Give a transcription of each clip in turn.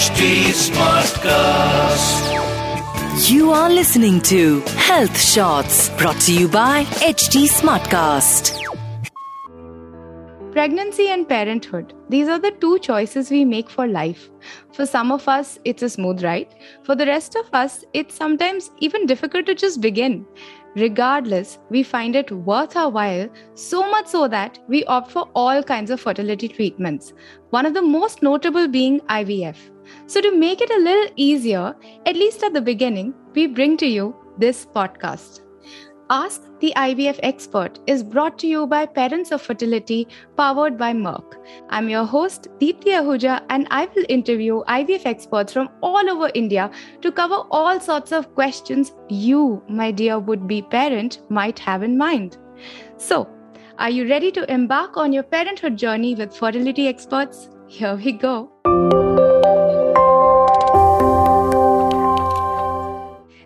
HT Smartcast. You are listening to Health Shots brought to you by HT Smartcast. Pregnancy and parenthood. These are the two choices we make for life. For some of us, it's a smooth ride. For the rest of us, it's sometimes even difficult to just begin. Regardless, we find it worth our while, so much so that we opt for all kinds of fertility treatments, one of the most notable being IVF. So, to make it a little easier, at least at the beginning, we bring to you this podcast. Ask the IVF Expert is brought to you by Parents of Fertility, powered by Merck. I'm your host, Deepthi Ahuja, and I will interview IVF experts from all over India to cover all sorts of questions you, my dear would be parent, might have in mind. So, are you ready to embark on your parenthood journey with fertility experts? Here we go.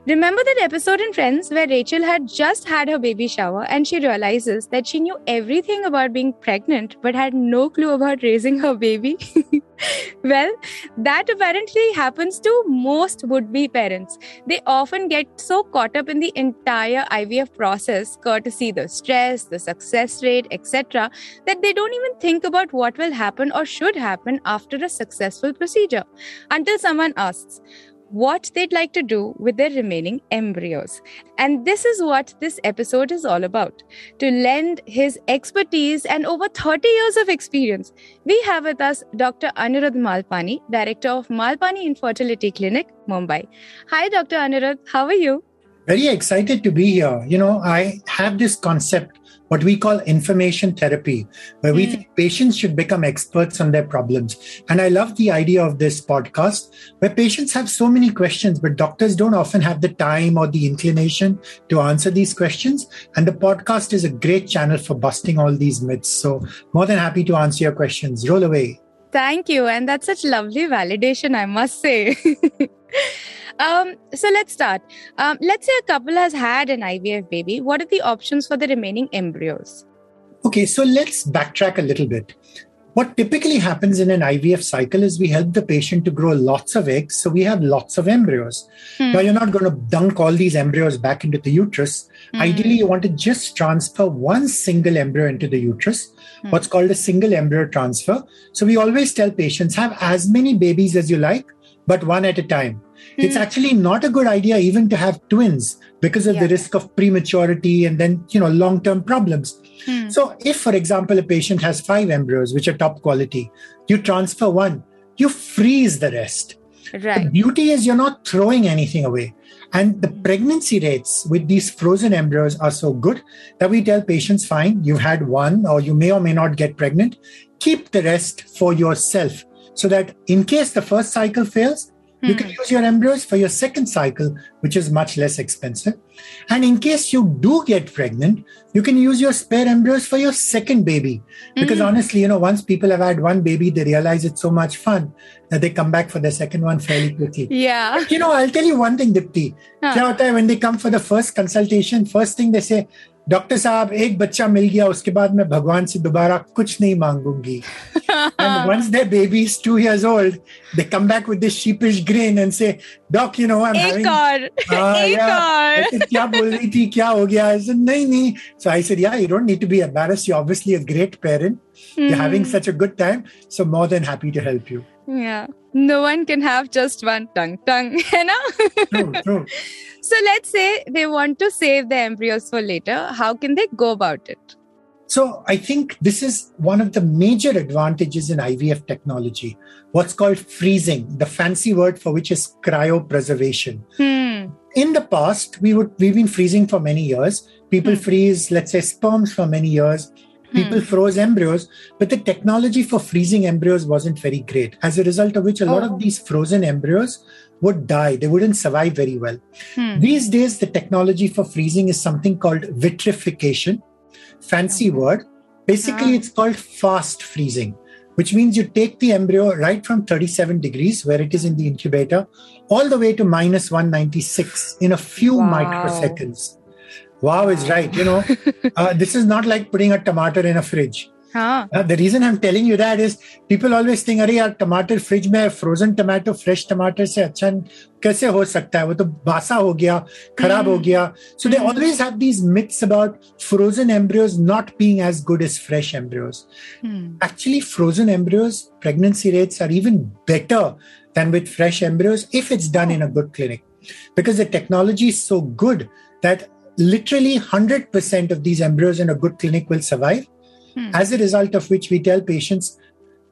Remember that episode in Friends where Rachel had just had her baby shower and she realizes that she knew everything about being pregnant but had no clue about raising her baby? well, that apparently happens to most would be parents. They often get so caught up in the entire IVF process, courtesy the stress, the success rate, etc., that they don't even think about what will happen or should happen after a successful procedure until someone asks, what they'd like to do with their remaining embryos. And this is what this episode is all about to lend his expertise and over 30 years of experience. We have with us Dr. Anirudh Malpani, Director of Malpani Infertility Clinic, Mumbai. Hi, Dr. Anirudh. How are you? Very excited to be here. You know, I have this concept what we call information therapy, where we mm. think patients should become experts on their problems. And I love the idea of this podcast, where patients have so many questions, but doctors don't often have the time or the inclination to answer these questions. And the podcast is a great channel for busting all these myths. So, more than happy to answer your questions. Roll away. Thank you. And that's such lovely validation, I must say. Um, so let's start. Um, let's say a couple has had an IVF baby. What are the options for the remaining embryos? Okay, so let's backtrack a little bit. What typically happens in an IVF cycle is we help the patient to grow lots of eggs, so we have lots of embryos. Hmm. Now, you're not going to dunk all these embryos back into the uterus. Hmm. Ideally, you want to just transfer one single embryo into the uterus, hmm. what's called a single embryo transfer. So, we always tell patients have as many babies as you like, but one at a time. Mm. It's hmm. actually not a good idea even to have twins because of yeah. the risk of prematurity and then, you know, long-term problems. Mm. So if, for example, a patient has five embryos, which are top quality, you transfer one, you freeze the rest. Right. The beauty is you're not throwing anything away. And the pregnancy rates with these frozen embryos are so good that we tell patients, fine, you've had one, or you may or may not get pregnant. Keep the rest for yourself so that in case the first cycle fails, you can hmm. use your embryos for your second cycle, which is much less expensive. And in case you do get pregnant, you can use your spare embryos for your second baby. Because mm-hmm. honestly, you know, once people have had one baby, they realize it's so much fun that they come back for the second one fairly quickly. Yeah. But, you know, I'll tell you one thing, Dipti. Huh. When they come for the first consultation, first thing they say, doctor साहब एक बच्चा मिल गया उसके बाद मैं भगवान से दोबारा कुछ नहीं मांगूंगी and once their baby is two years old, they come back with this sheepish grin and say, Doc, you know, I'm having... Uh, Yeah. I said, said. So I said, yeah, you don't need to be embarrassed. You're obviously a great parent. Mm. You're hmm. having such a good time. So more than happy to help you. Yeah. No one can have just one tongue, tongue, you know? true, true. So let's say they want to save the embryos for later. How can they go about it? So I think this is one of the major advantages in IVF technology, what's called freezing, the fancy word for which is cryopreservation. Hmm. In the past, we would we've been freezing for many years. People hmm. freeze, let's say, sperms for many years. People hmm. froze embryos, but the technology for freezing embryos wasn't very great. As a result of which, a oh. lot of oh. these frozen embryos would die. They wouldn't survive very well. Hmm. These days, the technology for freezing is something called vitrification. Fancy hmm. word. Basically, ah. it's called fast freezing, which means you take the embryo right from 37 degrees, where it is in the incubator, all the way to minus 196 in a few wow. microseconds. Wow is right. You know, uh, this is not like putting a tomato in a fridge. हाँ Uh, the reason I'm telling you that is people always think अरे यार टमाटर fridge में frozen tomato fresh टमाटर से अच्छा कैसे हो सकता है वो तो बासा हो गया खराब हो गया so they always have these myths about frozen embryos not being as good as fresh embryos Hmm. actually frozen embryos pregnancy rates are even better than with fresh embryos if it's done in a good clinic because the technology is so good that literally 100% of these embryos in a good clinic will survive Hmm. as a result of which we tell patients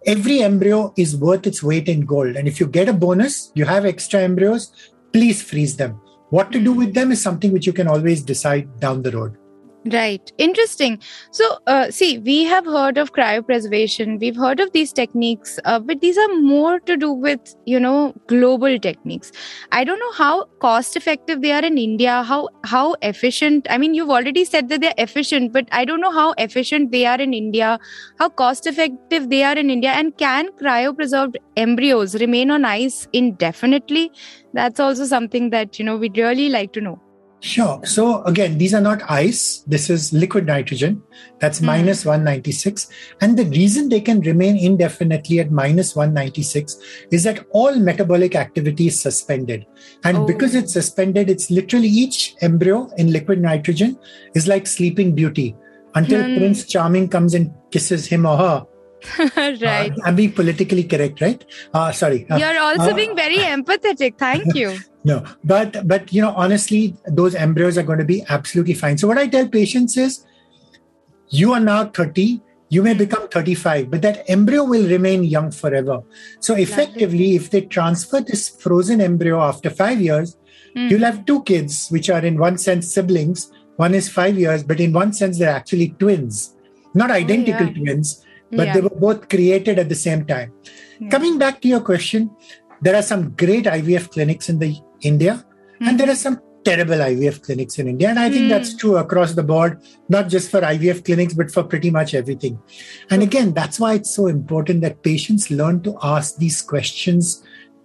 every embryo is worth its weight in gold. And if you get a bonus you have extra embryos please freeze them. What to do with them is something which you can always decide down the road Right. Interesting. So, uh, see, we have heard of cryopreservation, we've heard of these techniques, uh, but these are more to do with, you know, global techniques. I don't know how cost effective they are in India, how how efficient. I mean, you've already said that they're efficient, but I don't know how efficient they are in India, how cost effective they are in India, and can cryopreserved embryos remain on ice indefinitely? That's also something that, you know, we'd really like to know. Sure. So again, these are not ice. This is liquid nitrogen. That's Hmm. minus 196. And the reason they can remain indefinitely at minus 196 is that all metabolic activity is suspended. And Oh. because it's suspended, it's literally each embryo in liquid nitrogen is like sleeping beauty until Hmm. Prince Charming comes and kisses him or her. right. Uh, I'm being politically correct, right? Uh, sorry. Uh, You're also uh, being very empathetic. Thank you. no, but but you know, honestly, those embryos are going to be absolutely fine. So what I tell patients is, you are now 30. You may become 35, but that embryo will remain young forever. So effectively, if they transfer this frozen embryo after five years, Hmm. you'll have two kids, which are in one sense siblings. One is five years, but in one sense they're actually twins, not identical yeah. twins, but Yeah. they were both created at the same time. Yeah. Coming back to your question, there are some great IVF clinics in the India, and there are some terrible IVF clinics in India. And I think that's true across the board, not just for IVF clinics, but for pretty much everything. And again, that's why it's so important that patients learn to ask these questions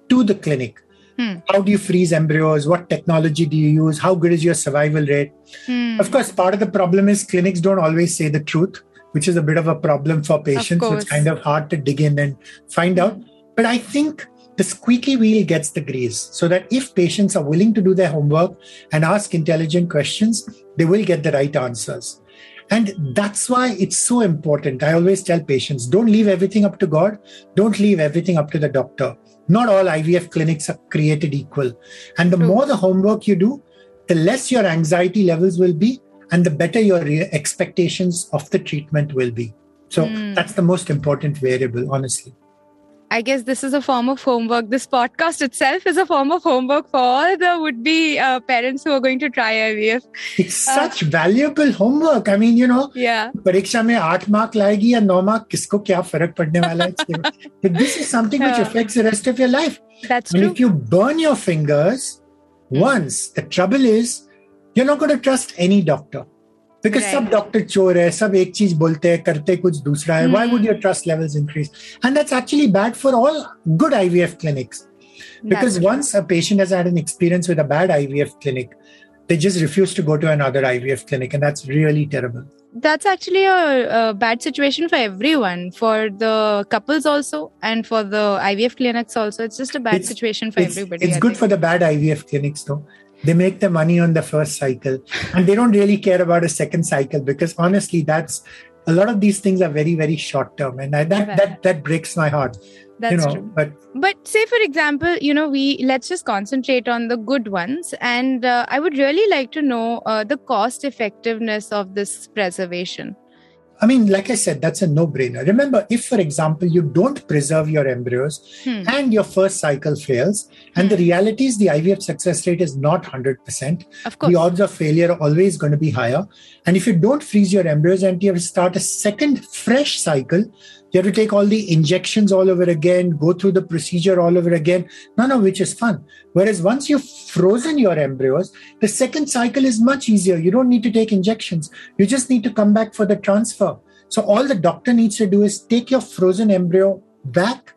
to the clinic. Hmm. How do you freeze embryos? What technology do you use? How good is your survival rate? Hmm. Of course, part of the problem is clinics don't always say the truth, which is a bit of a problem for patients. So it's kind of hard to dig in and find out. But I think the squeaky wheel gets the grease so that if patients are willing to do their homework and ask intelligent questions, they will get the right answers. And that's why it's so important. I always tell patients don't leave everything up to God, don't leave everything up to the doctor. Not all IVF clinics are created equal. And the True. more the homework you do, the less your anxiety levels will be, and the better your re- expectations of the treatment will be. So Hmm. that's the most important variable, honestly. I guess this is a form of homework. This podcast itself is a form of homework for all the would be uh, parents who are going to try IVF. It's Uh, such valuable homework. I mean, you know, Yeah. परीक्षा में आठ mark लाएगी या नौ mark किसको क्या फर्क पड़ने वाला है इसके- but this is something which Yeah. affects the rest of your life That's and true. if you burn your fingers once the trouble is you're not going to trust any doctor because right. sub doctor chore hai, sub ek cheez bolte hai, karte kuch dusra hai. Mm. Why would hmm. your trust levels increase? And that's actually bad for all good IVF clinics. Because that's once true. a patient has had an experience with a bad IVF clinic, they just refuse to go to another IVF clinic, and that's really terrible. That's actually a, a, bad situation for everyone, for the couples also, and for the IVF clinics also. It's just a bad it's, situation for it's, everybody. It's I good think. for the bad IVF clinics, though. They make the money on the first cycle and they don't really care about a second cycle because honestly, that's a lot of these things are very, very short term. And I, that, Right. that, that breaks my heart, That's you know, true. but but say for example you know we let's just concentrate on the good ones and uh, i would really like to know uh, the cost effectiveness of this preservation I mean, like I said, that's a no brainer. Remember, if, for example, you don't preserve your embryos Hmm. and your first cycle fails, and the reality is the IVF success rate is not 100%, of course the odds of failure are always going to be higher. And if you don't freeze your embryos and you have to start a second fresh cycle, you have to take all the injections all over again, go through the procedure all over again, none of which is fun. Whereas once you've frozen your embryos, the second cycle is much easier. You don't need to take injections. You just need to come back for the transfer. So all the doctor needs to do is take your frozen embryo back,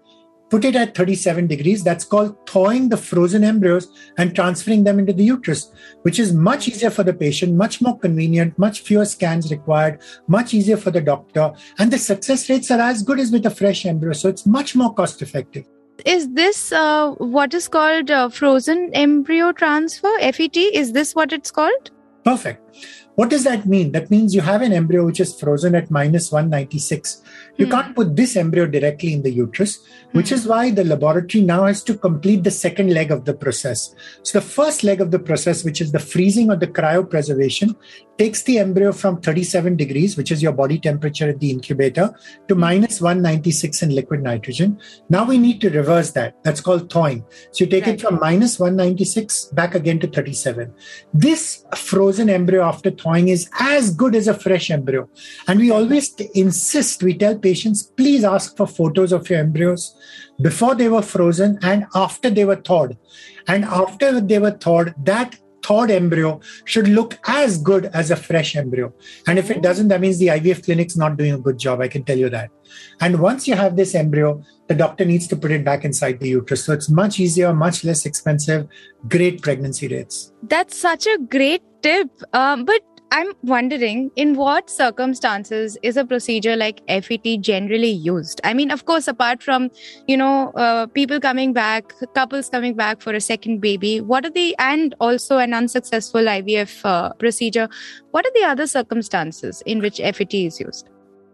put it at 37 degrees. That's called thawing the frozen embryos and transferring them into the uterus, which is much easier for the patient, much more convenient, much fewer scans required, much easier for the doctor. And the success rates are as good as with a fresh embryo. So it's much more cost effective. Is this uh, what is called uh, frozen embryo transfer, FET? Is this what it's called? Perfect. What does that mean? That means you have an embryo which is frozen at minus 196. You hmm. can't put this embryo directly in the uterus, which hmm. is why the laboratory now has to complete the second leg of the process. So, the first leg of the process, which is the freezing or the cryopreservation, takes the embryo from 37 degrees, which is your body temperature at the incubator, to hmm. minus 196 in liquid nitrogen. Now we need to reverse that. That's called thawing. So, you take right. it from minus 196 back again to 37. This frozen embryo after thawing is as good as a fresh embryo. And we always insist, we tell patients, please ask for photos of your embryos before they were frozen and after they were thawed. And after they were thawed, that thawed embryo should look as good as a fresh embryo. And if it doesn't, that means the IVF clinic's not doing a good job. I can tell you that. And once you have this embryo, the doctor needs to put it back inside the uterus. So it's much easier, much less expensive, great pregnancy rates. That's such a great tip. Um, but I'm wondering in what circumstances is a procedure like FET generally used? I mean, of course, apart from, you know, uh, people coming back, couples coming back for a second baby, what are the, and also an unsuccessful IVF uh, procedure, what are the other circumstances in which FET is used?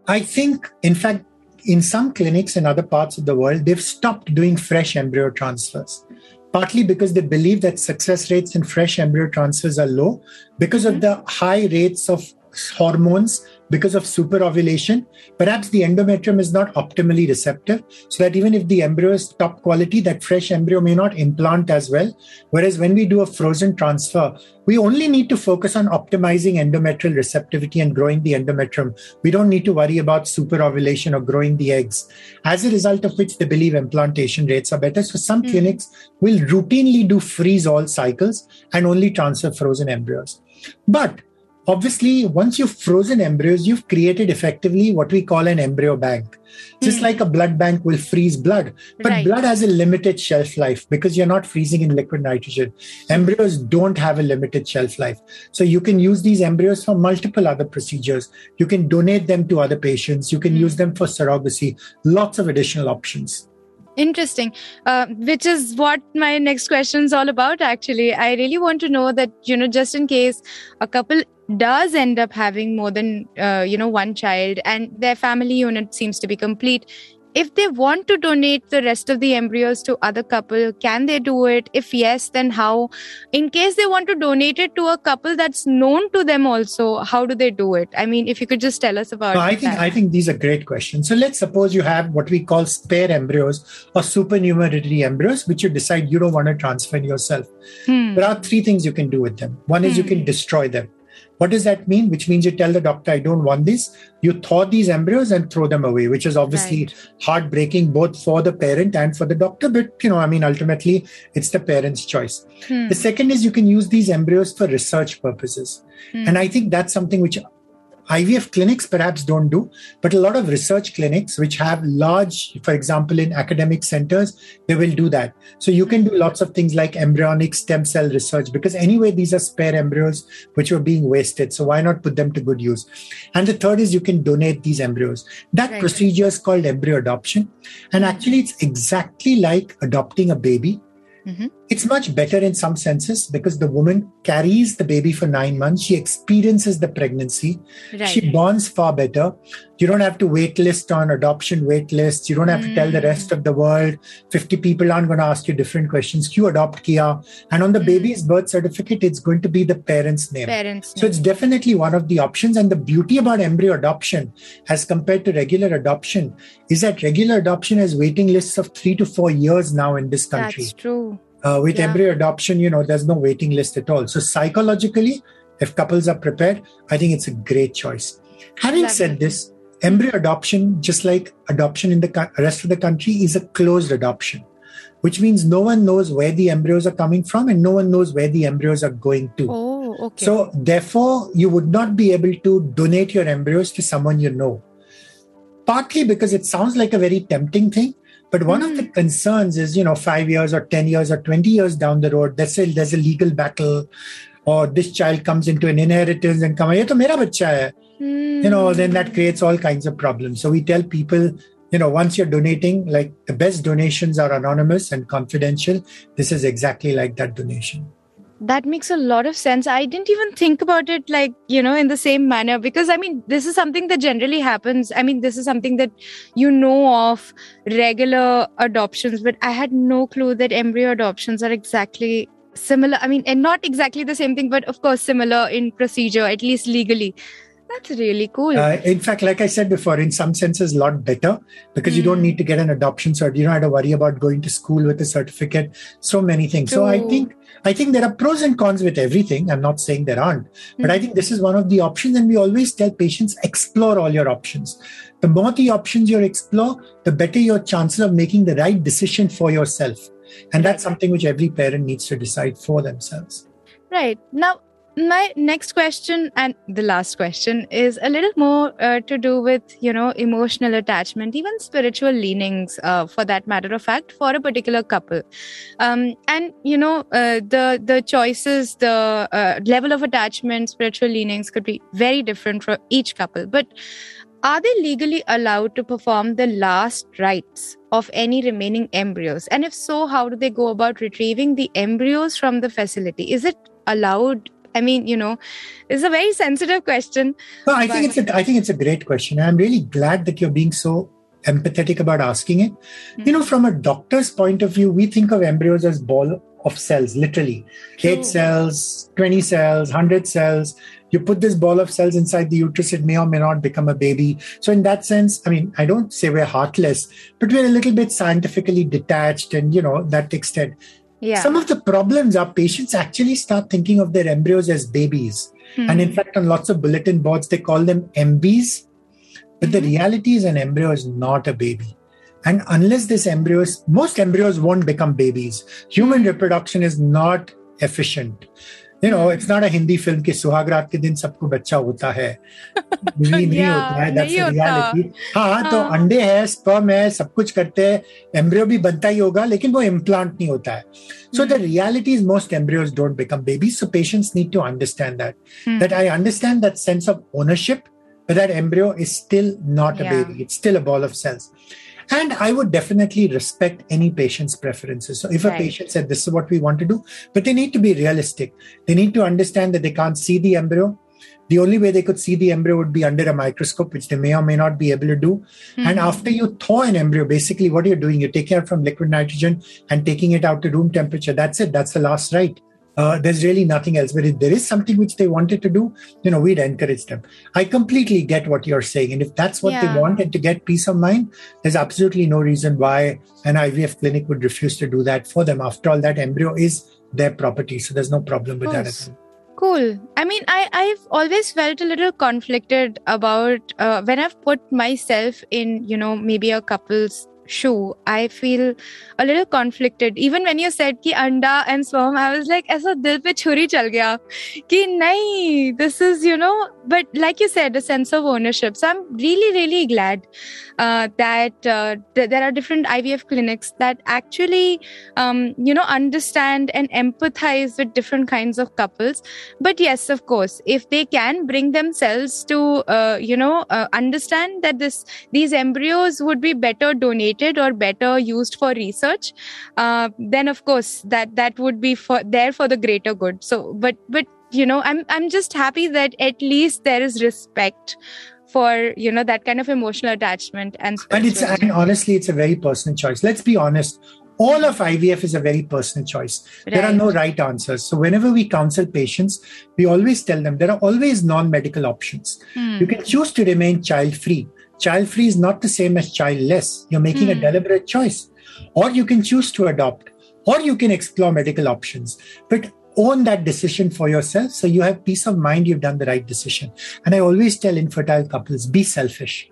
I think, in fact, in some clinics in other parts of the world, they've stopped doing fresh embryo transfers partly because they believe that success rates in fresh embryo transfers are low because mm-hmm. of the high rates of hormones because of superovulation. Perhaps the endometrium is not optimally receptive, so that even if the embryo is top quality, that fresh embryo may not implant as well. Whereas when we do a frozen transfer, we only need to focus on optimizing endometrial receptivity and growing the endometrium. We don't need to worry about superovulation or growing the eggs. As a result of which, they believe implantation rates are better. So some mm. clinics will routinely do freeze all cycles and only transfer frozen embryos. But obviously once you've frozen embryos you've created effectively what we call an embryo bank. Just mm. like a blood bank will freeze blood but right. blood has a limited shelf life because you're not freezing in liquid nitrogen. Embryos don't have a limited shelf life. So you can use these embryos for multiple other procedures. You can donate them to other patients. You can mm. use them for surrogacy. Lots of additional options Interesting. Uh, which is what my next question is all about, actually. I really want to know that, you know, just in case a couple does end up having more than, uh, you know, one child and their family unit seems to be complete, if they want to donate the rest of the embryos to other couple can they do it? If yes then how? In case they want to donate it to a couple that's known to them also how do they do it? I mean if you could just tell us about no, i think that. i think these are great questions. So let's suppose you have what we call spare embryos or supernumerary embryos which you decide you don't want to transfer yourself. Hmm. there are three things you can do with them. One is hmm. you can destroy them what does that mean? Which means you tell the doctor, I don't want this. You thaw these embryos and throw them away, which is obviously right. heartbreaking both for the parent and for the doctor. But, you know, I mean, ultimately, it's the parent's choice. Hmm. The second is you can use these embryos for research purposes. Hmm. And I think that's something which IVF clinics perhaps don't do, but a lot of research clinics, which have large, for example, in academic centers, they will do that. So you can do lots of things like embryonic stem cell research because anyway, these are spare embryos which were being wasted. So why not put them to good use? And the third is you can donate these embryos. That right. procedure is called embryo adoption. And hmm. actually, it's exactly like adopting a baby Mm-hmm. It's much better in some senses because the woman carries the baby for nine months. She experiences the pregnancy. Right. She bonds far better. You don't have to wait list on adoption wait lists. You don't have mm. to tell the rest of the world. 50 people aren't going to ask you different questions. You adopt Kia. And on the mm. baby's birth certificate, it's going to be the parent's name. Parents so it's definitely one of the options. And the beauty about embryo adoption as compared to regular adoption is that regular adoption has waiting lists of three to four years now in this country. That's true. Uh, with yeah. embryo adoption, you know, there's no waiting list at all. So psychologically, if couples are prepared, I think it's a great choice. Having said this, embryo adoption, just like adoption in the rest of the country, is a closed adoption, which means no one knows where the embryos are coming from and no one knows where the embryos are going to. Oh, okay. So, therefore, you would not be able to donate your embryos to someone you know. Partly because it sounds like a very tempting thing, But one of the hmm. concerns is, you know, five years or 10 years or 20 years down the road, there's a, there's a legal battle, or this child comes into an inheritance and come, ye to mera hai. You know, then that hmm. creates all kinds of problems. So we tell people, you know, once you're donating, like the best donations are anonymous and confidential. This is exactly like that donation that makes a lot of sense. I didn't even think about it like you know in the same manner because i mean this is something that generally happens. I mean this is something that you know of regular adoptions but i had no clue that embryo adoptions are exactly similar. I mean and not exactly the same thing but of course similar in procedure at least legally that's really cool. Uh, in fact, like I said before, in some senses, a lot better because mm. you don't hmm. need to get an adoption cert. You don't have to worry about going to school with a certificate. So many things. True. So I think I think there are pros and cons with everything. I'm not saying there aren't, mm. but I hmm. think this is one of the options. And we always tell patients explore all your options. The more the options you explore, the better your chances of making the right decision for yourself. And that's something which every parent needs to decide for themselves. Right. Now, my next question and the last question is a little more uh, to do with you know emotional attachment even spiritual leanings uh, for that matter of fact for a particular couple. Um, and you know uh, the the choices the uh, level of attachment spiritual leanings could be very different for each couple. But are they legally allowed to perform the last rites of any remaining embryos? And if so how do they go about retrieving the embryos from the facility? Is it allowed I mean, you know, it's a very sensitive question. No, I think it's a I think it's a great question. I'm really glad that you're being so empathetic about asking it. Mm-hmm. You know, from a doctor's point of view, we think of embryos as ball of cells, literally. True. Eight cells, 20 cells, 100 cells. You put this ball of cells inside the uterus, it may or may not become a baby. So, in that sense, I mean, I don't say we're heartless, but we're a little bit scientifically detached and, you know, that extent. Yeah. Some of the problems are patients actually start thinking of their embryos as babies. Mm-hmm. And in fact, on lots of bulletin boards, they call them MBs. But mm-hmm. the reality is, an embryo is not a baby. And unless this embryos, most embryos won't become babies. Human hmm. reproduction is not efficient. You know it's not a Hindi film के सुहागरात के दिन सबको बच्चा होता है। नहीं yeah, होता है दैट्स रियलिटी हाँ तो हाँ। अंडे है स्पर्म है सब कुछ करते हैं एम्ब्रियो भी बनता ही होगा लेकिन वो इम्प्लांट नहीं होता है। So the reality is most embryos don't become babies so patients need to understand that that I understand that sense of ownership but that embryo is still not a baby it's still a ball of cells and I would definitely respect any patient's preferences. So if right. a patient said, This is what we want to do, but they need to be realistic. They need to understand that they can't see the embryo. The only way they could see the embryo would be under a microscope, which they may or may not be able to do. Mm-hmm. And after you thaw an embryo, basically what you're doing, you're taking it from liquid nitrogen and taking it out to room temperature. That's it. That's the last rite uh, there's really nothing else. But if there is something which they wanted to do, you know, we'd encourage them. I completely get what you're saying. And if that's what yeah. they want and to get peace of mind, there's absolutely no reason why an IVF clinic would refuse to do that for them. After all, that embryo is their property. So there's no problem with that. Cool. I mean, I, I've always felt a little conflicted about uh, when I've put myself in, you know, maybe a couple's shoe i feel a little conflicted. Even when you said ki anda and sperm i was like aisa dil pe churi chal gaya. Ki nahi this is you know but like you said a sense of ownership. So i'm really really glad uh, that uh, th- there are different ivf clinics that actually um, you know understand and empathize with different kinds of couples. But yes of course if they can bring themselves to uh, you know uh, understand that this these embryos would be better donated or better used for research uh, then of course that that would be for there for the greater good so but but you know i'm i'm just happy that at least there is respect for you know that kind of emotional attachment and and it's and honestly it's a very personal choice let's be honest all of IVF is a very personal choice. Right. There are no right answers. So, whenever we counsel patients, we always tell them there are always non medical options. Hmm. You can choose to remain child free. Child free is not the same as childless. You're making mm. a hmm. deliberate choice. Or you can choose to adopt, or you can explore medical options. But own that decision for yourself so you have peace of mind you've done the right decision. And I always tell infertile couples be selfish.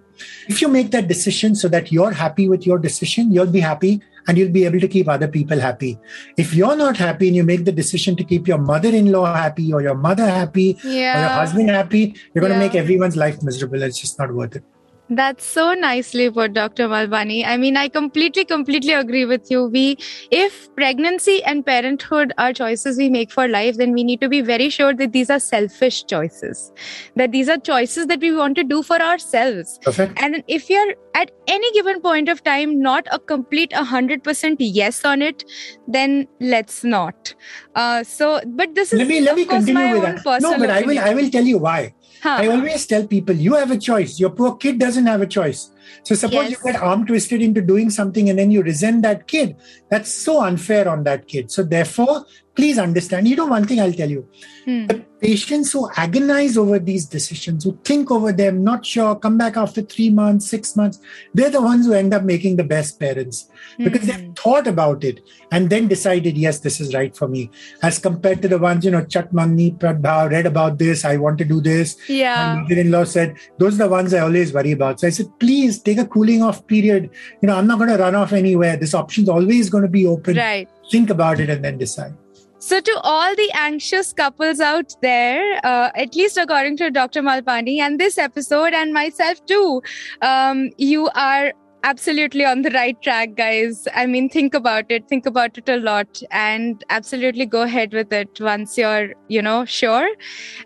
If you make that decision so that you're happy with your decision, you'll be happy and you'll be able to keep other people happy. If you're not happy and you make the decision to keep your mother in law happy or your mother happy yeah. or your husband happy, you're going to yeah. make everyone's life miserable. It's just not worth it. That's so nicely put, Dr. Malpani. I mean, I completely, completely agree with you. We, if pregnancy and parenthood are choices we make for life, then we need to be very sure that these are selfish choices, that these are choices that we want to do for ourselves. Perfect. And if you're at any given point of time not a complete 100% yes on it, then let's not. Uh, so, but this is let me let me continue with that. No, but opinion. I will I will tell you why. Huh. I always tell people, you have a choice. Your poor kid doesn't have a choice. So suppose yes. you get arm twisted into doing something and then you resent that kid. That's so unfair on that kid. So therefore, please understand. You know, one thing I'll tell you. Hmm. The patients who agonize over these decisions, who think over them, not sure, come back after three months, six months, they're the ones who end up making the best parents because mm-hmm. they've thought about it and then decided, yes, this is right for me. As compared to the ones, you know, Chat Mangni, Pradbhav, read about this, I want to do this. Yeah. My mother-in-law said, those are the ones I always worry about. So I said, please take a cooling off period. You know, I'm not going to run off anywhere. This option's always going to be open. Right. Think about it and then decide. So, to all the anxious couples out there, uh, at least according to Dr. Malpani and this episode, and myself too, um, you are absolutely on the right track, guys. I mean, think about it, think about it a lot, and absolutely go ahead with it once you're, you know, sure.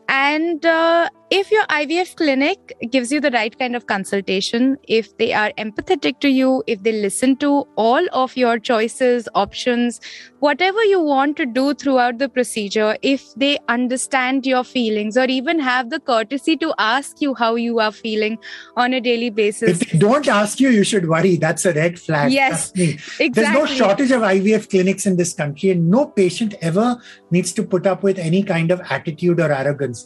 And uh, if your IVF clinic gives you the right kind of consultation, if they are empathetic to you, if they listen to all of your choices, options, whatever you want to do throughout the procedure, if they understand your feelings or even have the courtesy to ask you how you are feeling on a daily basis. If they don't ask you, you should worry. That's a red flag. Yes. Exactly. There's no shortage of IVF clinics in this country, and no patient ever needs to put up with any kind of attitude or arrogance.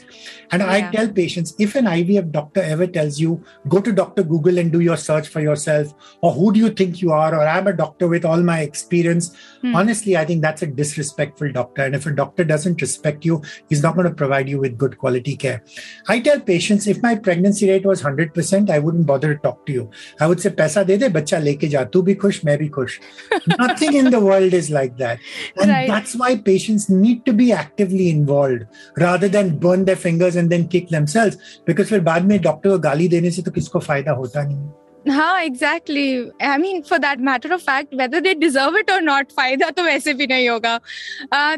And yeah. I tell patients if an IVF doctor ever tells you, go to Dr. Google and do your search for yourself, or who do you think you are, or I'm a doctor with all my experience, hmm. honestly, I think that's a disrespectful doctor. And if a doctor doesn't respect you, he's not going to provide you with good quality care. I tell patients if my pregnancy rate was 100%, I wouldn't bother to talk to you. I would say, Paisa de de, bacha leke ja, tu bhi khush, main bhi khush. Nothing in the world is like that. And right. that's why patients need need to be actively involved rather than burn their fingers and then kick themselves because फिर बाद में doctor को गाली देने से तो किसको फायदा होता नहीं हाँ exactly I mean for that matter of fact whether they deserve it और नॉट फायदा तो वैसे भी नहीं होगा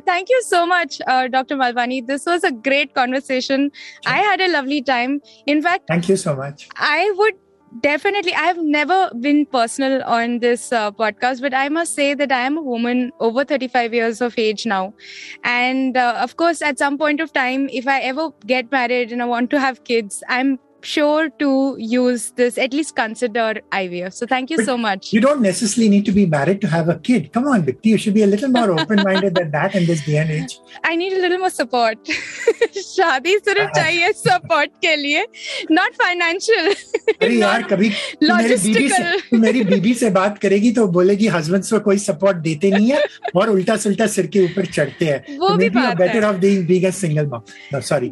thank you so much doctor Malpani this was a great conversation I had a lovely time in fact thank you so much I would definitely i have never been personal on this uh, podcast but i must say that i am a woman over 35 years of age now. And uh, of course at some point of time if i ever get married and i want to have kids i'm sure to use this, at least consider IVF. So thank you but so much. You don't necessarily need to be married to have a kid. Come on, Dipti, you should be a little more open minded than that in this day and age. I need a little more support. शादी सिर्फ चाहिए support के लिए not financial. अरे यार कभी मेरी बीबी से मेरी बीबी से बात करेगी तो बोलेगी हस्बैंड्स को कोई सपोर्ट देते नहीं है और उल्टा सुल्टा सिर के ऊपर चढ़ते हैं वो भी बात better off being being a single mom sorry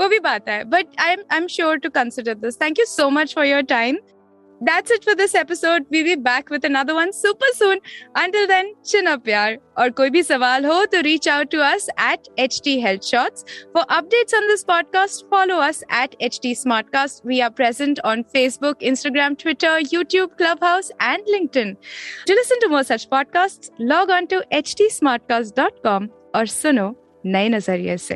वो भी बात है but I'm I'm sure to consider this. Thank you so much for your time. That's it for this episode. We'll be back with another one super soon. Until then, chin up yaar. Or koi bhi sawal ho to reach out to us at HT Health Shots. For updates on this podcast, follow us at HT Smartcast. We are present on Facebook, Instagram, Twitter, YouTube, Clubhouse, and LinkedIn. To listen to more such podcasts, log on to htsmartcast.com or suno नए नजरिए से